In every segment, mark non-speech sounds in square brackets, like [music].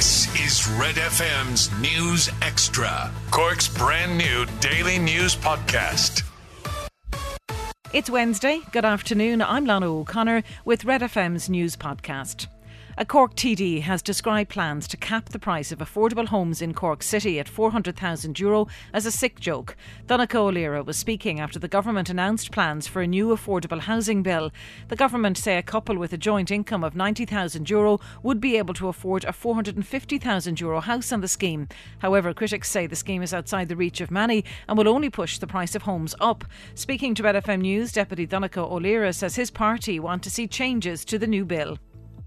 This is Red FM's News Extra, Cork's brand new daily news podcast. It's Wednesday. Good afternoon. I'm Lana O'Connor with Red FM's news podcast. A Cork TD has described plans to cap the price of affordable homes in Cork City at €400,000 as a sick joke. Donnchadh Ó Laoghaire was speaking after the government announced plans for a new affordable housing bill. The government say a couple with a joint income of €90,000 would be able to afford a €450,000 house on the scheme. However, critics say the scheme is outside the reach of many and will only push the price of homes up. Speaking to Red FM News, Deputy Donnchadh Ó Laoghaire says his party want to see changes to the new bill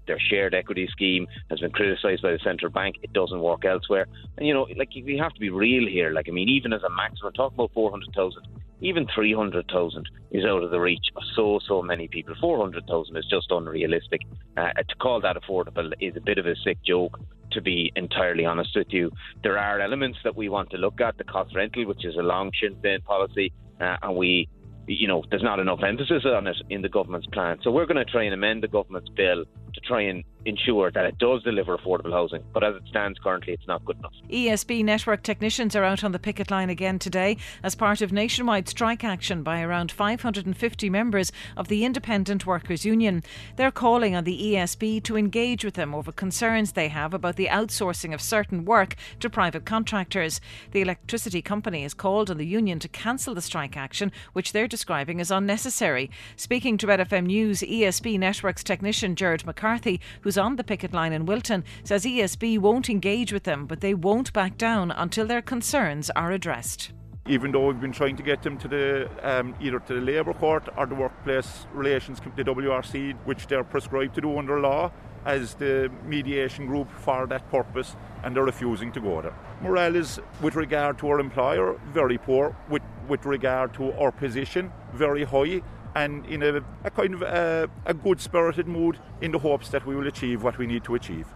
their shared equity scheme has been criticised by the central bank. It doesn't work elsewhere. And, you know, like, we have to be real here. Like, I mean, even as a maximum, talking about 400,000, even 300,000 is out of the reach of so, so many people. 400,000 is just unrealistic. Uh, to call that affordable is a bit of a sick joke, to be entirely honest with you. There are elements that we want to look at, the cost rental, which is a long Sinn policy, uh, and we you know, there's not enough emphasis on it in the government's plan. So we're going to try and amend the government's bill to try and ensure that it does deliver affordable housing. But as it stands currently, it's not good enough. ESB network technicians are out on the picket line again today as part of nationwide strike action by around 550 members of the Independent Workers Union. They're calling on the ESB to engage with them over concerns they have about the outsourcing of certain work to private contractors. The electricity company has called on the union to cancel the strike action, which they're describing as unnecessary. Speaking to Red FM News, ESB Networks technician Jared McCarthy, who's who's on the picket line in Wilton, says ESB won't engage with them, but they won't back down until their concerns are addressed even though we've been trying to get them to the um, either to the labour court or the workplace relations the WRC which they're prescribed to do under law as the mediation group for that purpose and they're refusing to go there. Morale is with regard to our employer very poor with with regard to our position very high and in a, a kind of a, a good spirited mood in the hopes that we will achieve what we need to achieve.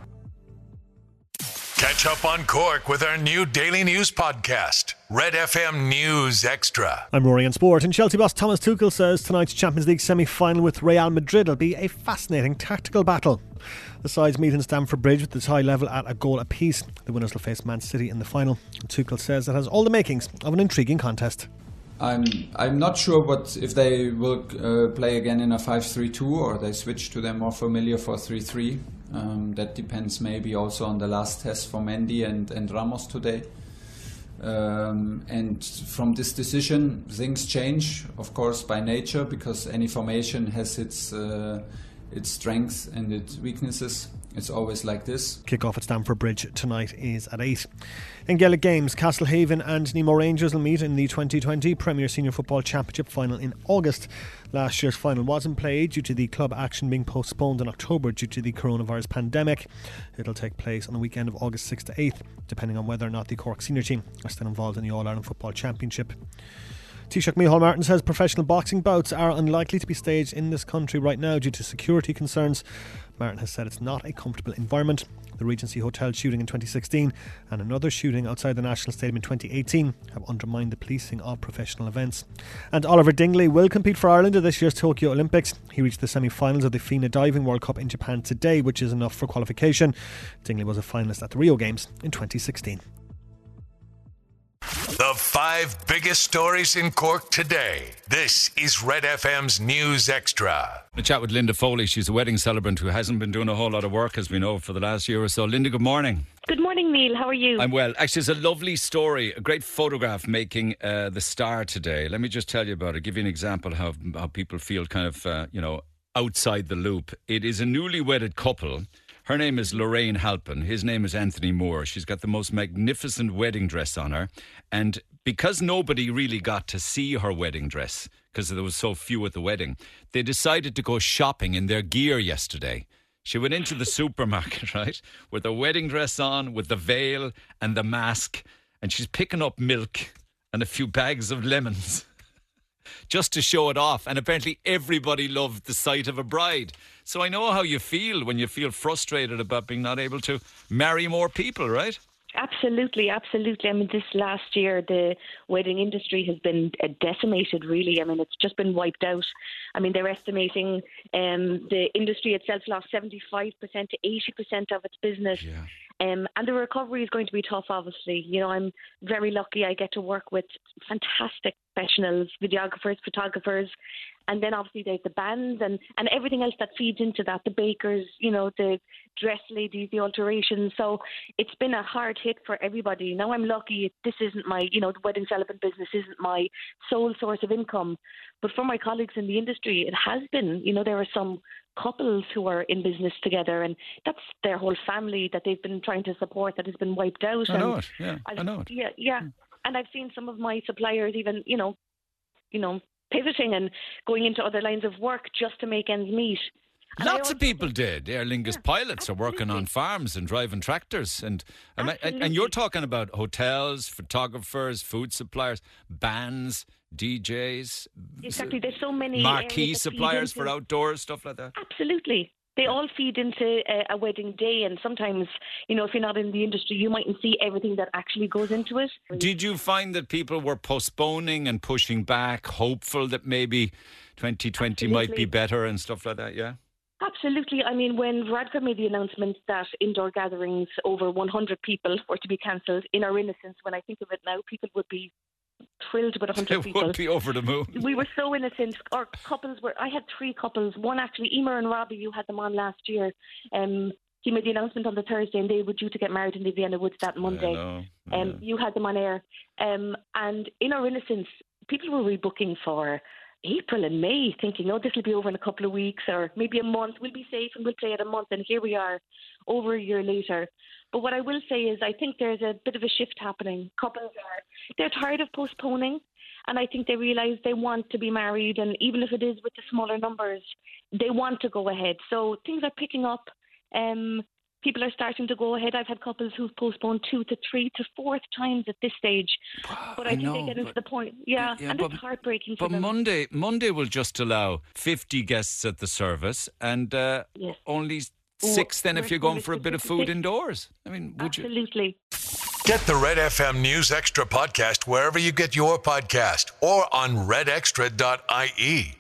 Catch up on Cork with our new daily news podcast, Red FM News Extra. I'm Rory in Sport, and Chelsea boss Thomas Tuchel says tonight's Champions League semi final with Real Madrid will be a fascinating tactical battle. The sides meet in Stamford Bridge with the tie level at a goal apiece. The winners will face Man City in the final. Tuchel says it has all the makings of an intriguing contest. I'm I'm not sure what if they will uh, play again in a 5-3-2 or they switch to their more familiar 4-3-3. Um, that depends maybe also on the last test for Mendy and, and Ramos today. Um, and from this decision, things change, of course, by nature, because any formation has its uh, its strengths and its weaknesses. It's always like this. Kick off at Stamford Bridge tonight is at 8. In Gaelic Games, Castlehaven and Nemo Rangers will meet in the 2020 Premier Senior Football Championship final in August. Last year's final wasn't played due to the club action being postponed in October due to the coronavirus pandemic. It'll take place on the weekend of August 6th to 8th, depending on whether or not the Cork senior team are still involved in the All Ireland Football Championship. Taoiseach Micheál Martin says professional boxing bouts are unlikely to be staged in this country right now due to security concerns. Martin has said it's not a comfortable environment. The Regency Hotel shooting in 2016 and another shooting outside the National Stadium in 2018 have undermined the policing of professional events. And Oliver Dingley will compete for Ireland at this year's Tokyo Olympics. He reached the semi finals of the FINA Diving World Cup in Japan today, which is enough for qualification. Dingley was a finalist at the Rio Games in 2016. The five biggest stories in Cork today. This is Red FM's News Extra. A chat with Linda Foley. She's a wedding celebrant who hasn't been doing a whole lot of work, as we know, for the last year or so. Linda, good morning. Good morning, Neil. How are you? I'm well. Actually, it's a lovely story, a great photograph making uh, the star today. Let me just tell you about it. Give you an example how how people feel kind of uh, you know outside the loop. It is a newly wedded couple her name is Lorraine Halpin. His name is Anthony Moore. She's got the most magnificent wedding dress on her. And because nobody really got to see her wedding dress, because there was so few at the wedding, they decided to go shopping in their gear yesterday. She went into the supermarket, [laughs] right, with her wedding dress on, with the veil and the mask, and she's picking up milk and a few bags of lemons [laughs] just to show it off. And apparently, everybody loved the sight of a bride. So I know how you feel when you feel frustrated about being not able to marry more people, right? Absolutely, absolutely. I mean, this last year, the wedding industry has been uh, decimated, really. I mean, it's just been wiped out. I mean, they're estimating um, the industry itself lost 75% to 80% of its business. Yeah. Um, and the recovery is going to be tough, obviously. You know, I'm very lucky I get to work with fantastic professionals, videographers, photographers, and then obviously there's the bands and, and everything else that feeds into that the bakers, you know, the dress ladies, the alterations. So it's been a hard hit for everybody. Now I'm lucky this isn't my, you know, the wedding celebrant business isn't my sole source of income. But for my colleagues in the industry, it has been. You know, there are some couples who are in business together, and that's their whole family that they've been trying to support that has been wiped out. I know and it. Yeah, I've- I know it. Yeah, yeah. Hmm. And I've seen some of my suppliers even, you know, you know, pivoting and going into other lines of work just to make ends meet. And Lots of people did. Aer Lingus pilots are working on farms and driving tractors, and and, you're talking about hotels, photographers, food suppliers, bands, DJs, Exactly. There's so many uh, marquee that feed suppliers for outdoors stuff like that. Absolutely. They all feed into a, a wedding day, and sometimes, you know, if you're not in the industry, you mightn't see everything that actually goes into it. Did you find that people were postponing and pushing back, hopeful that maybe 2020 might be better and stuff like that? Yeah. Absolutely. I mean, when Varadkar made the announcement that indoor gatherings over 100 people were to be cancelled, in our innocence, when I think of it now, people would be thrilled with [laughs] 100 It people. would be over the moon. we were so innocent. Our couples were. I had three couples. One actually, Emer and Robbie. You had them on last year. Um, he made the announcement on the Thursday, and they were due to get married in the Vienna Woods that Monday. know, Um, you had them on air, um, and in our innocence, people were rebooking for April and May, thinking, "Oh, this will be over in a couple of weeks, or maybe a month. We'll be safe and we'll play it a month." And here we are, over a year later. But what I will say is, I think there's a bit of a shift happening. Couples are they're tired of postponing, and I think they realise they want to be married, and even if it is with the smaller numbers, they want to go ahead. So things are picking up. Um, people are starting to go ahead. I've had couples who've postponed two to three to fourth times at this stage. But I, I think know, they get into the point. Yeah, Yeah, and but- it's heartbreaking for But them. Monday, Monday will just allow 50 guests at the service and uh, Yes. only six then if you're going for a bit of food 56. indoors. I mean, would you? Absolutely. Get the Red FM News Extra podcast wherever you get your podcast or on redextra.ie.